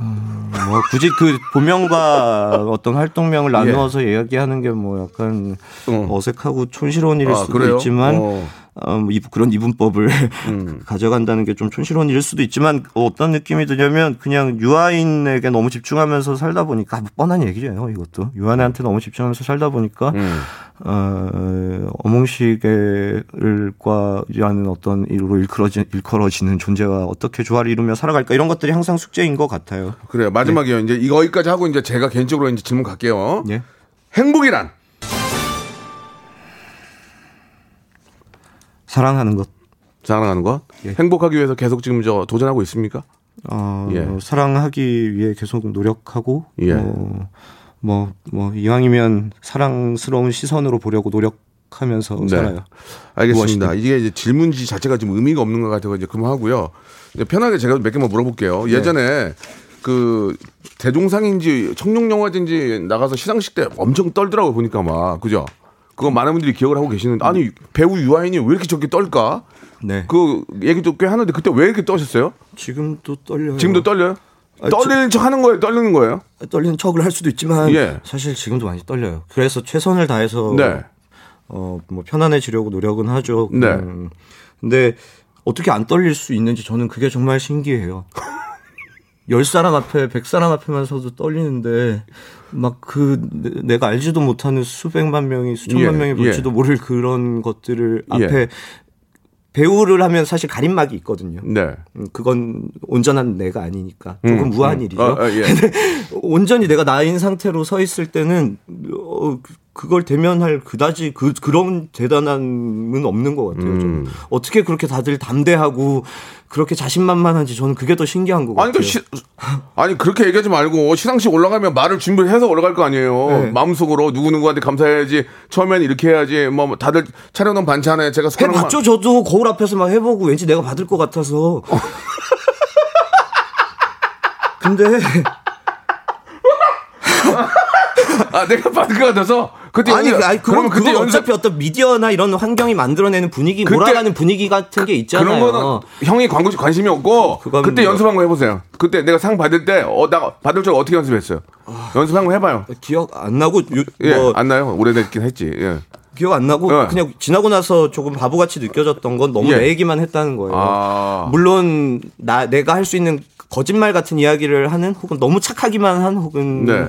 뭐 굳이 그 본명과 어떤 활동명을 나누어서 이야기하는 게 뭐 약간 어. 어색하고 촌스러운 일일 아, 수도 그래요? 있지만 어. 어, 뭐 이- 그런 이분법을 <laughs> 가져간다는 게 좀 촌스러운 일일 수도 있지만 어떤 느낌이 드냐면 그냥 유아인에게 너무 집중하면서 살다 보니까 뭐 뻔한 얘기예요 이것도 유아인한테 너무 집중하면서 살다 보니까 어, 어몽시계를과 하는 어떤 일로 일컬어지, 일컬어지는 존재와 어떻게 조화를 이루며 살아갈까 이런 것들이 항상 숙제인 것 같아요. 그래요. 마지막이요. 이제 이거 여기까지 하고 이제 제가 개인적으로 이제 질문 갈게요. 예. 행복이란 사랑하는 것. 사랑하는 것. 예. 행복하기 위해서 계속 지금 저 도전하고 있습니까? 어, 예. 사랑하기 위해 계속 노력하고 예. 어, 뭐, 뭐 이왕이면 사랑스러운 시선으로 보려고 노력하면서 네. 살아요. 알겠습니다. 무엇이든. 이게 이제 질문지 자체가 좀 의미가 없는 것 같아서 이제 그만하고요. 이제 편하게 제가 몇 개만 물어볼게요. 네. 예전에 그 대종상인지 청룡영화제인지 나가서 시상식 때 엄청 떨더라고 보니까 막 그죠? 그거 많은 분들이 기억을 하고 계시는데 아니 배우 유아인이 왜 이렇게 저렇게 떨까? 네. 그 얘기도 꽤 하는데 그때 왜 이렇게 떠셨어요? 지금도 떨려요. 지금도 떨려요? 아, 떨리는 척 하는 거예요? 떨리는 거예요? 떨리는 척을 할 수도 있지만 예. 사실 지금도 많이 떨려요. 그래서 최선을 다해서 네. 어, 뭐 편안해지려고 노력은 하죠. 네. 음, 근데 어떻게 안 떨릴 수 있는지 저는 그게 정말 신기해요. <laughs> 열 사람 앞에, 백 사람 앞에만 서도 떨리는데 막 그 내가 알지도 못하는 수백만 명이 수천만 예, 명이 볼지도 예. 모를 그런 것들을 예. 앞에 배우를 하면 사실 가림막이 있거든요. 네. 음, 그건 온전한 내가 아니니까 조금 음, 무한 음. 일이죠. 아, 아, 예. <laughs> 온전히 내가 나인 상태로 서 있을 때는 어, 그- 그걸 대면할 그다지 그 그런 대단함은 없는 것 같아요. 음. 저는. 어떻게 그렇게 다들 담대하고 그렇게 자신만만한지 저는 그게 더 신기한 것 아니, 같아요. 그 시, 아니 그렇게 얘기하지 말고 시상식 올라가면 말을 준비해서 올라갈 거 아니에요. 네. 마음속으로 누구 누구한테 감사해야지. 처음엔 이렇게 해야지. 뭐 다들 차려놓은 반찬에 제가 숟가락만 해봤죠. 저도 거울 앞에서 막 해보고 왠지 내가 받을 것 같아서. <laughs> 근데 <laughs> 아 내가 받을 것 같아서 그때 아니, 연습- 그- 아니 그건 그때 그건 연습 어차피 어떤 미디어나 이런 환경이 만들어내는 분위기 몰아가는 분위기 같은 게 있잖아요. 그런 거는 형이 광고 관심이 없고 그때 뭐- 연습 한 거 해보세요. 그때 내가 상 받을 때 어 나 받을 줄 어떻게 연습했어요? 연습 한번 해봐요. 기억 안 나고 요- 예, 뭐 안 나요? 오래됐긴 했지. 예. 기억 안 나고 예. 그냥 지나고 나서 조금 바보같이 느껴졌던 건 너무 예. 내 얘기만 했다는 거예요. 아. 물론 나 내가 할 수 있는 거짓말 같은 이야기를 하는 혹은 너무 착하기만 한 혹은 네.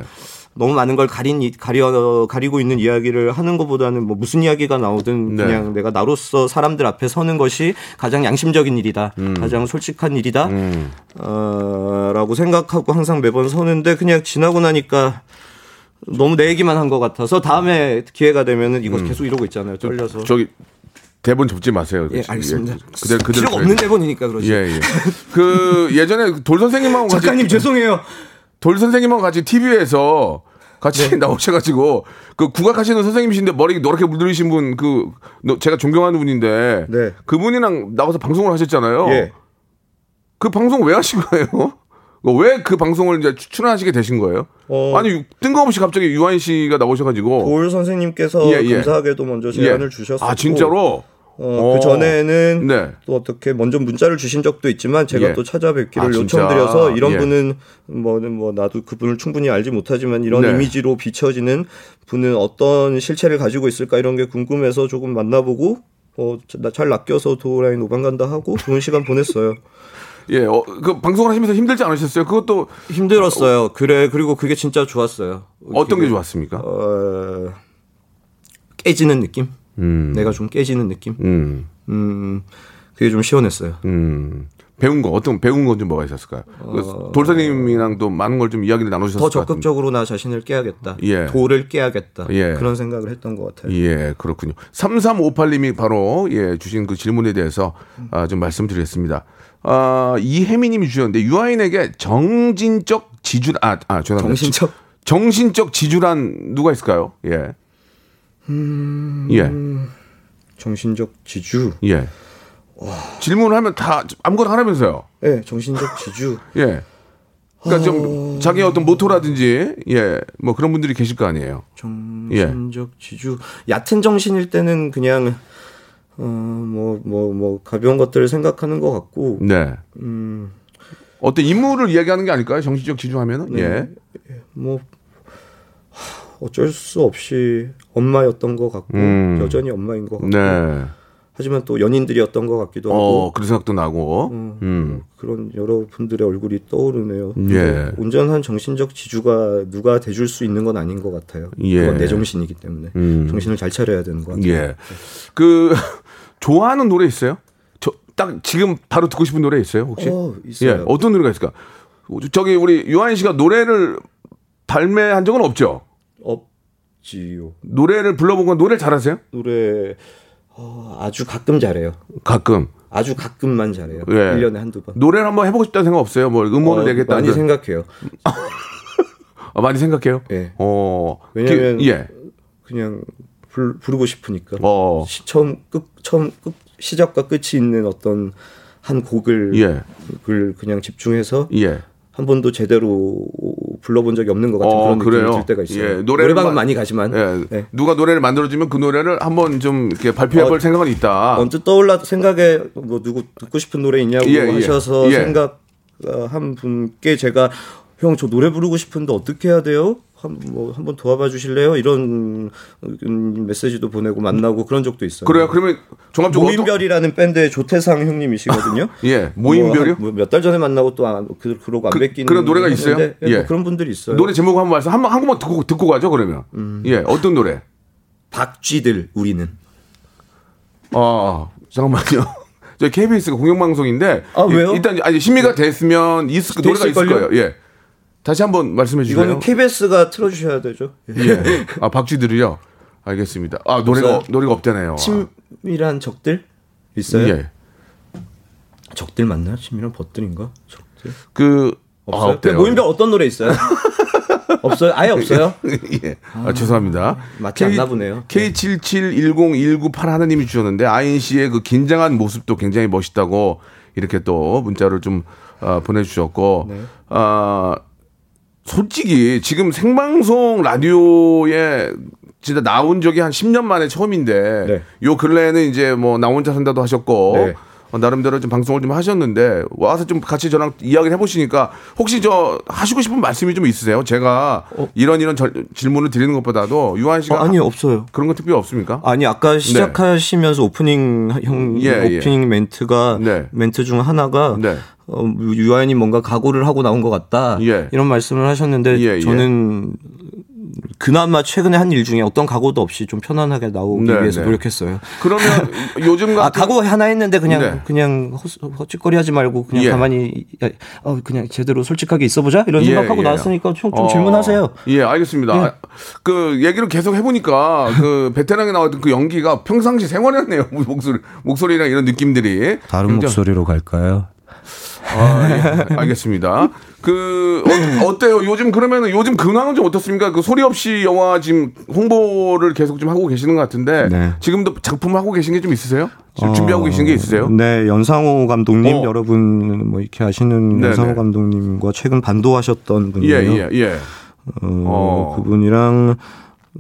너무 많은 걸 가린 이- 가려 가리고 있는 이야기를 하는 것보다는 뭐 무슨 이야기가 나오든 네. 그냥 내가 나로서 사람들 앞에 서는 것이 가장 양심적인 일이다, 음. 가장 솔직한 일이다, 어, 라고 생각하고 항상 매번 서는데 그냥 지나고 나니까 너무 내 얘기만 한 것 같아서 다음에 기회가 되면은 이거 계속 이러고 있잖아요. 떨려서. 음. 저기 대본 접지 마세요. 예, 알겠습니다. 그대로 그대로 필요가 줘야 없는. 대본이니까 그러지. 예, 예. 그 예전에 돌 선생님하고 <laughs> 같이 작가님 죄송해요. 돌 선생님하고 같이 TV에서 같이 네. <laughs> 나오셔가지고 그 국악하시는 선생님이신데 머리 노랗게 물들이신 분 그 제가 존경하는 분인데 네. 그분이랑 나와서 방송을 하셨잖아요. 예. 그 방송 왜 하신 거예요? <laughs> 왜 그 방송을 이제 출연하시게 되신 거예요? 어. 아니 뜬금없이 갑자기 유한 씨가 나오셔가지고 고을 선생님께서 예, 예. 감사하게도 먼저 제안을 예. 주셨었고 아 진짜로? 어, 그 전에는 네. 또 어떻게 먼저 문자를 주신 적도 있지만 제가 예. 또 찾아뵙기를 아? 요청드려서 이런 예. 분은 뭐는 뭐 나도 그분을 충분히 알지 못하지만 이런 네. 이미지로 비춰지는 분은 어떤 실체를 가지고 있을까 이런 게 궁금해서 조금 만나보고 어, 나잘 낚여서 도라인 오방 간다 하고 좋은 시간 보냈어요. <laughs> 예, 어, 그 방송을 하시면서 힘들지 않으셨어요? 그것도 힘들었어요. 그래 그리고 그게 진짜 좋았어요. 어떤 게 그게, 좋았습니까? 어, 깨지는 느낌. 내가 좀 깨지는 느낌. 음, 음, 그게 좀 시원했어요. 음. 배운 거 어떤 배운 건 좀 뭐가 있었을까요? 그 돌선생님이랑도 많은 걸 좀 이야기를 나누셨을 더. 적극적으로 나 자신을 깨야겠다. 예. 돌을 깨야겠다. 예. 그런 생각을 했던 것 같아요. 예, 그렇군요. 3358님이 바로 예, 주신 그 질문에 대해서 아, 좀 말씀드리겠습니다. 아, 이혜미 님이 주셨는데 유아인에게 정진적 지주 아, 아 죄송합니다. 정신적 정신적 지주란 누가 있을까요? 예. 음. 예. 정신적 지주. 예. 질문을 하면 다 아무거나 하라면서요. 예, 정신적 지주. 예. 그러니까 좀 자기 어떤 모토라든지 예, 뭐 그런 분들이 계실 거 아니에요. 정신적 지주. 얕은 정신일 때는 그냥 어뭐 뭐 뭐 가벼운 것들을 생각하는 것 같고 네. 음. 어떤 인물을 이야기하는 게 아닐까요? 정신적 지주하면은 네. 예. 뭐 하, 어쩔 수 없이 엄마였던 것 같고 음. 여전히 엄마인 것 같고 네. 하지만 또 연인들이었던 것 같기도 하고 어, 그런 생각도 나고. 음. 음. 그런 여러 분들의 얼굴이 떠오르네요. 예. 온전한 정신적 지주가 누가 돼줄 수 있는 건 아닌 것 같아요. 예. 그건 내 정신이기 때문에 음. 정신을 잘 차려야 되는 것 같아요. 예. 그 <laughs> 좋아하는 노래 있어요? 저 딱 지금 바로 듣고 싶은 노래 있어요, 혹시? 어, 있어요. 예. 어떤 노래가 있을까? 저기 우리 유한 씨가 노래를 발매한 적은 없죠? 없지요. 노래를 불러본 건 노래 잘하세요? 노래 어, 아주 가끔 잘해요. 가끔. 아주 가끔만 잘해요. 예. 1년에 한두 번. 노래를 한번 해보고 싶다는 생각 없어요? 뭐 음원을 어, 내겠다. 많이 생각해요. <laughs> 아, 많이 생각해요? 예. 어. 왜냐면 그, 예. 그냥 불, 부르고 싶으니까. 어. 시, 처음 끝 처음 끝 시작과 끝이 있는 어떤 한 곡을 예. 그 그냥 집중해서 예. 한 번도 제대로 불러본 적이 없는 것 같은 어, 그런 느낌이 그래요? 들 때가 있어요. 예, 노래방은 마- 많이 가지만 예. 네. 누가 노래를 만들어주면 그 노래를 한번 좀 이렇게 발표해볼 어, 생각은 있다. 언뜻 떠올라 생각에 뭐 누구 듣고 싶은 노래 있냐고 예, 예. 하셔서 예. 생각 한 분께 제가 형 저 노래 부르고 싶은데 어떻게 해야 돼요? 한, 뭐 한번 도와봐 주실래요? 이런 음, 메시지도 보내고 만나고 그런 적도 있어요. 그래요? 그러면 종합적으로 모임별이라는 밴드의 조태상 형님이시거든요. <laughs> 예, 모임별이요? 뭐 몇달 전에 만나고 또 안, 그, 그러고 안 그- 뵙기는 그런 노래가 있어요? 했는데, 예, 예. 뭐 그런 분들이 있어요. 노래 제목 한번 말씀 한번 한 곡만 듣고 듣고 가죠 그러면. 음. 예, 어떤 노래? 박쥐들 우리는 아 잠깐만요. <laughs> 저희 KBS가 공영방송인데 아, 왜요? 일단 아니 심의가 됐으면 있을 노래가 있을 있을걸요? 거예요. 예. 다시 한번 말씀해 주세요. 이거는 KBS가 틀어주셔야 되죠. 예. 아 박쥐들이요. 알겠습니다. 아 노래가 없어요? 노래가 없잖아요. 친밀한 적들 있어요? 예. 적들 맞나? 친밀한 벗들인가? 적들 그 없어요? 아. 모임별 어떤 노래 있어요? <laughs> 없어요? 아예 없어요? <laughs> 예. 아, 죄송합니다. 맞지 않나 보네요. K77101981 하나님이 주셨는데 아인 씨의 그 긴장한 모습도 굉장히 멋있다고 이렇게 또 문자를 좀 어, 보내주셨고 네. 아 솔직히 지금 생방송 라디오에 진짜 나온 적이 한 10년 만에 처음인데 네. 요 근래에는 이제 뭐 나 혼자 산다도 하셨고 네. 어, 나름대로 좀 방송을 좀 하셨는데 와서 좀 같이 저랑 이야기를 해보시니까 혹시 저 하시고 싶은 말씀이 좀 있으세요? 제가 이런 이런 절- 질문을 드리는 것보다도 유한 씨가 어, 아니요 없어요. 그런 건 특별히 없습니까? 아니 아까 시작하시면서 오프닝 형 예, 예. 오프닝 멘트가 네. 멘트 중 하나가 네. 어, 유아인이 뭔가 각오를 하고 나온 것 같다 예. 이런 말씀을 하셨는데 예, 예. 저는 그나마 최근에 한 일 중에 어떤 각오도 없이 좀 편안하게 나오기 네, 위해서 네. 노력했어요. 그러면 <laughs> 요즘 같은 아 각오 하나 했는데 그냥 네. 그냥 허- 헛짓거리하지 말고 그냥 예. 가만히 야, 어, 그냥 제대로 솔직하게 있어보자 이런 예, 생각하고 예. 나왔으니까 좀, 좀 어, 질문하세요. 예, 알겠습니다. 예. 아, 그 얘기를 계속 해보니까 그 <laughs> 베테랑에 나왔던 그 연기가 평상시 생활이었네요. <laughs> 목소리 목소리랑 이런 느낌들이 다른 굉장히- 목소리로 갈까요? 아, 예. 알겠습니다. 그 어, 때요 요즘 그러면은 요즘 근황은 좀 어떻습니까? 그 소리 없이 영화 지금 홍보를 계속 좀 하고 계시는 것 같은데 네. 지금도 작품 하고 계신 게 좀 있으세요? 지금 준비하고 계신 게 있으세요? 네, 연상호 감독님 어. 여러분 뭐 이렇게 아시는 네네. 연상호 감독님과 최근 반도하셨던 예, 분이에요. 예, 예. 어, 어. 그분이랑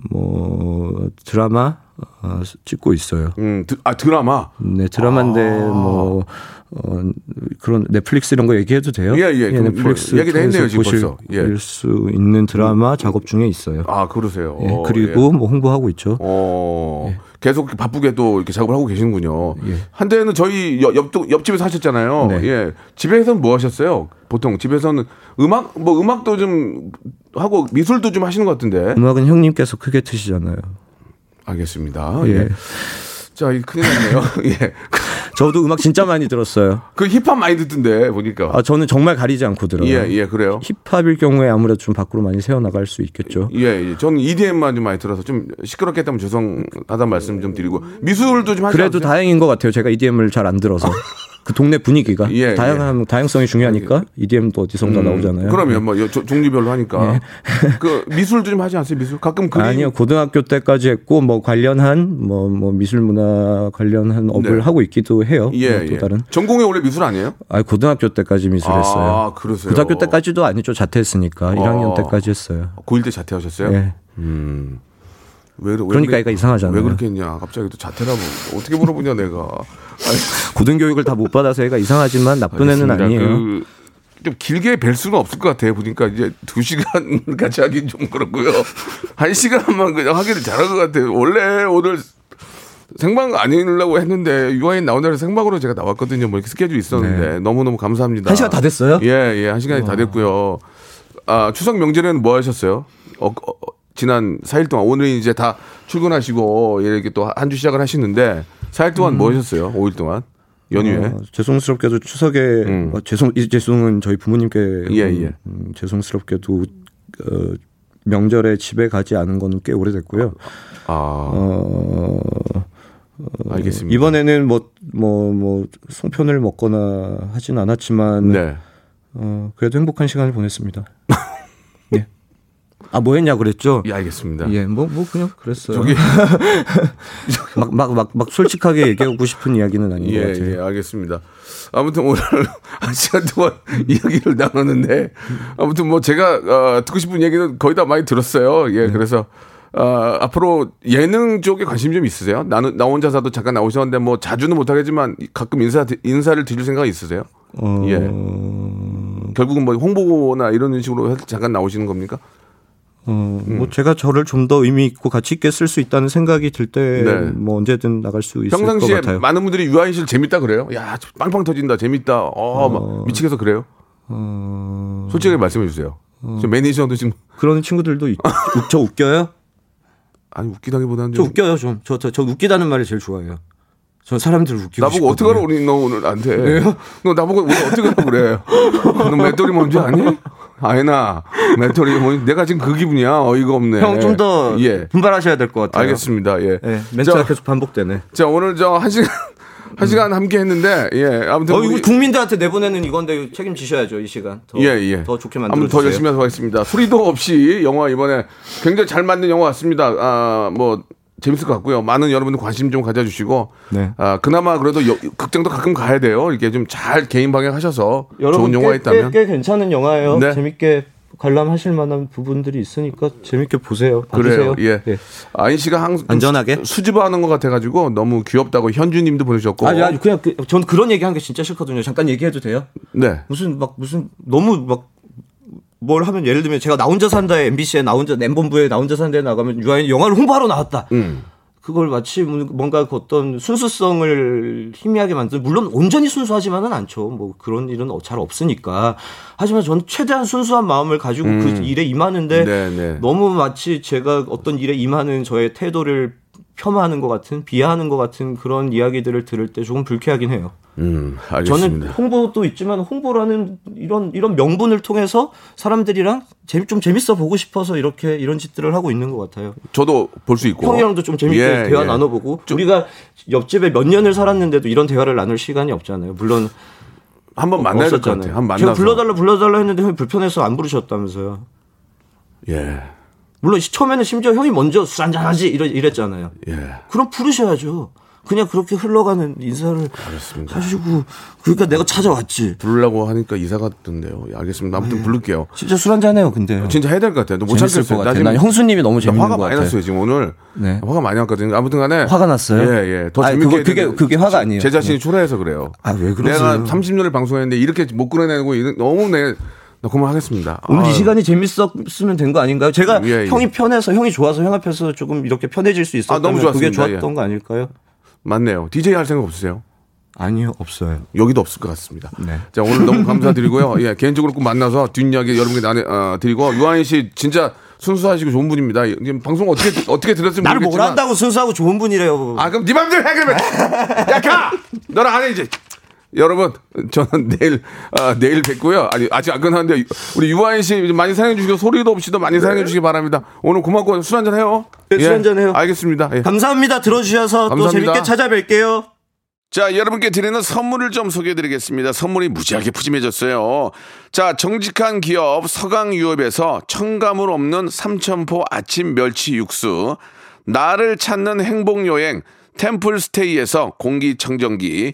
뭐 드라마 어, 찍고 있어요. 음, 드, 아 드라마. 네, 드라마인데 뭐 어, 그런 넷플릭스 이런 거 얘기해도 돼요? 예, 예. 그럼 넷플릭스 뭐 얘기도 했네요, 지금 보실 벌써. 예. 수 있는 드라마 작업 중에 있어요. 아 그러세요. 예, 어, 그리고 뭐 홍보하고 있죠. 어, 계속 바쁘게 또 이렇게 작업을 하고 계시는군요. 예. 한때는 저희 옆, 옆, 옆집에서 하셨잖아요. 네. 예. 집에서는 뭐 하셨어요? 보통 집에서는 음악, 뭐 음악도 좀 하고 미술도 좀 하시는 것 같은데. 음악은 형님께서 크게 트시잖아요. 알겠습니다. 예. 예. 자, 이 큰일 났네요. <laughs> 예. 저도 음악 진짜 많이 들었어요. 그 힙합 많이 듣던데, 보니까. 아, 저는 정말 가리지 않고 들어요. 예, 예, 그래요. 힙합일 경우에 아무래도 좀 밖으로 많이 새어 나갈 수 있겠죠. 예, 예. 저는 EDM만 좀 많이 들어서 좀 시끄럽게 했다면 죄송하다는 말씀 좀 드리고. 미술도 좀 하시죠. 그래도 다행인 것 같아요. 제가 EDM을 잘 안 들어서. <laughs> 그 동네 분위기가 예, 다양한 다양성이 중요하니까 EDM도 어디선가 나오잖아요. 그러면 뭐 여- 조- 종류별로 하니까 그 미술도 좀 하지 않어요? 미술 가끔 그림 아니요 고등학교 때까지 했고 뭐 관련한 뭐 뭐 미술 문화 관련한 업을 네. 하고 있기도 해요. 예, 뭐또 예. 다른. 전공이 원래 미술 아니에요? 아 고등학교 때까지 미술했어요. 아, 그러세요. 고등학교 때까지도 아니죠 자퇴했으니까 1학년 때까지 했어요. 고1 때 자퇴하셨어요? 예. 음. 왜, 왜 그러니까 얘가 이상하잖아요. 왜 그렇게 했냐? 갑자기 또 자퇴라고 어떻게 물어보냐 내가. <laughs> 고등교육을 다 못 받아서 애가 이상하지만 나쁜 애는 알겠습니다. 아니에요. 그, 좀 길게 뵐 수는 없을 것 같아요. 보니까 이제 두 시간 <laughs> 같이 하긴 좀 그렇고요. 한 시간만 그냥 하기를 잘한 것 같아요. 원래 오늘 생방 아니려고 했는데 유아인 나온 날에 생방으로 제가 나왔거든요. 뭐 이렇게 스케줄이 있었는데 너무 너무 감사합니다. 네. 한 시간 다 됐어요? 예, 예, 한 시간이 다 됐고요. 아 추석 명절에는 뭐 하셨어요? 어, 어, 지난 4일 동안 오늘은 이제 다 출근하시고 이렇게 또 한 주 시작을 하시는데 4일 동안 뭐 하셨어요? 5일 동안 연휴에? 어, 죄송스럽게도 추석에 음. 어, 죄송 이 죄송은 저희 부모님께 예, 예. 음, 죄송스럽게도 어, 명절에 집에 가지 않은 거는 꽤 오래됐고요. 아, 어, 알겠습니다. 이번에는 뭐 뭐 뭐 송편을 먹거나 하진 않았지만 네. 어, 그래도 행복한 시간을 보냈습니다. <laughs> 예. 아뭐 했냐 그랬죠? 예, 알겠습니다. 예, 뭐 뭐 그냥 그랬어요. 저기 <laughs> 막 막 막 막 솔직하게 얘기하고 싶은 이야기는 아닌 것 예, 같아요. 예, 알겠습니다. 아무튼 오늘 한 시간 동안 이야기를 나눴는데 아무튼 뭐 제가 어, 듣고 싶은 얘기는 거의 다 많이 들었어요. 예, 네. 그래서 어, 앞으로 예능 쪽에 관심 좀 있으세요? 나는 나 혼자서도 잠깐 나오셨는데 뭐 자주는 못하겠지만 가끔 인사 인사를 드릴 생각 있으세요? 어, 예. 결국은 뭐 홍보나 이런 식으로 잠깐 나오시는 겁니까? 어, 음. 뭐 제가 저를 좀 더 의미 있고 가치 있게 쓸 수 있다는 생각이 들때 네. 뭐 언제든 나갈 수 있을 것 평상시에 같아요. 많은 분들이 유아인 씨를 재밌다 그래요? 야, 빵빵 터진다, 재밌다, 어, 막 미치겠어 그래요? 어, 솔직하게 말씀해 주세요. 저 매니저도 지금 그런 친구들도 있, 웃- 저 웃겨요? 아니 웃기다기보다는 저좀 웃겨요 좀. 저, 저, 저 웃기다는 말을 제일 좋아해요. 저 사람들을 웃기고 나보고 어떻게 하라 싶거든요. 우리 너 오늘 안돼. 너 나보고 오늘 어떻게 하라 그래? 너 맷돌이 뭔지 아니? 아이나 맷돌이 뭐 내가 지금 그 기분이야. 어이가 없네. 형 좀 더 예. 분발하셔야 될 것 같아요. 알겠습니다. 예. 예, 멘트가 자, 계속 반복되네. 자 오늘 저 한 시간 한 시간 함께 했는데 예 아무튼 어, 우리- 국민들한테 내보내는 이건데 책임지셔야죠 이 시간. 더, 예, 예. 더 좋게 만들어 더 열심히 하도록 하겠습니다. 소리도 없이 영화 이번에 굉장히 잘 만든 영화 같습니다. 아, 뭐 재밌을 것 같고요. 많은 여러분들 관심 좀 가져주시고, 네. 아, 그나마 그래도 여- 극장도 가끔 가야 돼요. 이렇게 좀 잘 개인 방역하셔서 좋은 영화가 꽤, 있다면. 꽤, 꽤 괜찮은 영화예요. 네. 재밌게 관람하실 만한 부분들이 있으니까 재밌게 보세요. 그래요. 봐주세요. 예. 아인 씨가 항상 안전하게? 수줍어하는 것 같아가지고 너무 귀엽다고 현주님도 보내주셨고. 아니, 아니 그냥 그, 전 그런 얘기 하는 게 진짜 싫거든요. 잠깐 얘기해도 돼요? 네. 무슨 막 무슨 너무 막 뭘 하면 예를 들면 제가 나 혼자 산다에 MBC에 나 혼자 엠본부에 나 혼자 산다에 나가면 유아인 영화를 홍보하러 나왔다. 음. 그걸 마치 뭔가 그 어떤 순수성을 희미하게 만드는 물론 온전히 순수하지만은 않죠. 뭐 그런 일은 잘 없으니까. 하지만 저는 최대한 순수한 마음을 가지고 그 일에 임하는데 음. 네, 네. 너무 마치 제가 어떤 일에 임하는 저의 태도를 폄하하는 것 같은 비하하는 것 같은 그런 이야기들을 들을 때 조금 불쾌하긴 해요. 음, 저는 알겠습니다. 홍보도 있지만 홍보라는 이런 이런 명분을 통해서 사람들이랑 재미 좀 재밌어 보고 싶어서 이렇게 이런 짓들을 하고 있는 것 같아요. 저도 볼 수 있고. 형이랑도 좀 재밌게 예, 대화 예. 나눠보고 우리가 옆집에 몇 년을 살았는데도 이런 대화를 나눌 시간이 없잖아요. 물론 한번 만나야 될것 없었잖아요. 같아요. 한번 제가 만나서. 불러달라 불러달라 했는데 형이 불편해서 안 부르셨다면서요. 예. 물론 처음에는 심지어 형이 먼저 술 한잔 하지 이러, 이랬잖아요. 예. 그럼 부르셔야죠. 그냥 그렇게 흘러가는 인사를 하시고 그러니까 내가 찾아왔지. 부르려고 하니까 이사 갔던데요. 예, 알겠습니다. 아무튼 부를게요. 진짜 술 한잔 해요, 근데. 진짜 해야 될 것 같아요. 못 네. 참겠어요. 것나 같아요. 지금 난 형수님이 너무 나 재밌는 화가 것 많이 같아요. 났어요 지금 오늘. 네. 화가 많이 났거든요. 아무튼간에 화가 났어요? 예, 예. 더 아니, 재밌게. 그게- 해야 그게 화가 아니에요. 제 자신이 네. 초라해서 그래요. 아, 왜 그러세요? 내가 30년을 방송했는데 이렇게 못 끌어내고 너무 내 나 그만하겠습니다. 오늘 아, 이 시간이 재밌었으면 된 거 아닌가요? 제가 예, 예. 형이 편해서 형이 좋아서 형 앞에서 조금 이렇게 편해질 수 있었다면 아, 너무 그게 좋았습니다. 좋았던 예. 거 아닐까요? 맞네요. DJ 할 생각 없으세요? 아니요, 없어요. 여기도 없을 것 같습니다. 네. 자 오늘 너무 <laughs> 감사드리고요. 예, 개인적으로 꼭 만나서 뒷이야기 여러분께 나눠 어, 드리고 유한희 씨 진짜 순수하시고 좋은 분입니다. 지금 방송 어떻게 어떻게 들었으면 나를 뭘 모르겠지만 한다고 순수하고 좋은 분이래요. 아 그럼 네 맘대로 해 그러면 <laughs> 야 가! 너랑 안 해 이제 여러분 저는 내일 아, 내일 뵙고요 아니 아직 안 끝났는데 우리 유아인 씨 많이 사랑해 주시고 소리도 없이도 많이 사랑해 주시기 바랍니다 오늘 고맙고 술 한잔 해요 네, 술 한잔 해요. 알겠습니다 예. 감사합니다. 들어주셔서 또 감사합니다. 재밌게 찾아뵐게요. 자, 여러분께 드리는 선물을 좀 소개해 드리겠습니다. 선물이 무지하게 푸짐해졌어요. 자, 정직한 기업 서강유업에서 첨가물 없는 삼천포 아침 멸치 육수, 나를 찾는 행복여행 템플스테이에서 공기청정기,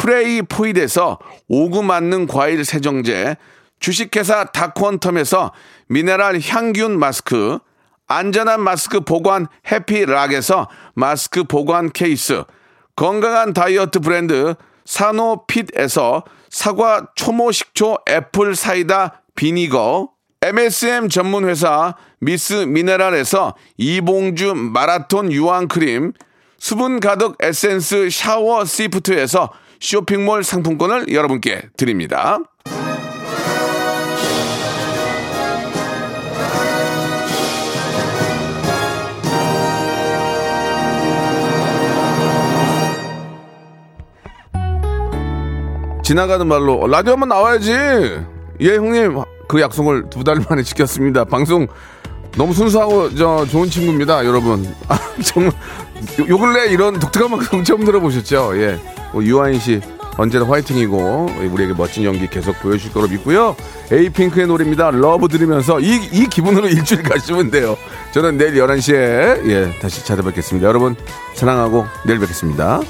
프레이 포이드에서 오구 맞는 과일 세정제, 주식회사 다콘텀에서 미네랄 향균 마스크, 안전한 마스크 보관 해피락에서 마스크 보관 케이스, 건강한 다이어트 브랜드 사노핏에서 사과 초모 식초 apple cider vinegar, MSM 전문 회사 미스 미네랄에서 이봉주 마라톤 유황 크림, 수분 가득 에센스 샤워 시프트에서 쇼핑몰 상품권을 여러분께 드립니다. 지나가는 말로 라디오 한번 나와야지. 예 형님 그 약속을 두 달 만에 지켰습니다. 방송 너무 순수하고 저 좋은 친구입니다, 여러분. <laughs> 아, 정말 요, 요 근래 이런 독특한 방송 처음 들어보셨죠? 예, 뭐 유아인 씨 언제나 화이팅이고 우리에게 멋진 연기 계속 보여줄 거로 믿고요. 에이핑크의 노래입니다. LUV 들으면서 이, 이 기분으로 <laughs> 일주일 가시면 돼요. 저는 내일 11시에 예, 다시 찾아뵙겠습니다. 여러분 사랑하고 내일 뵙겠습니다.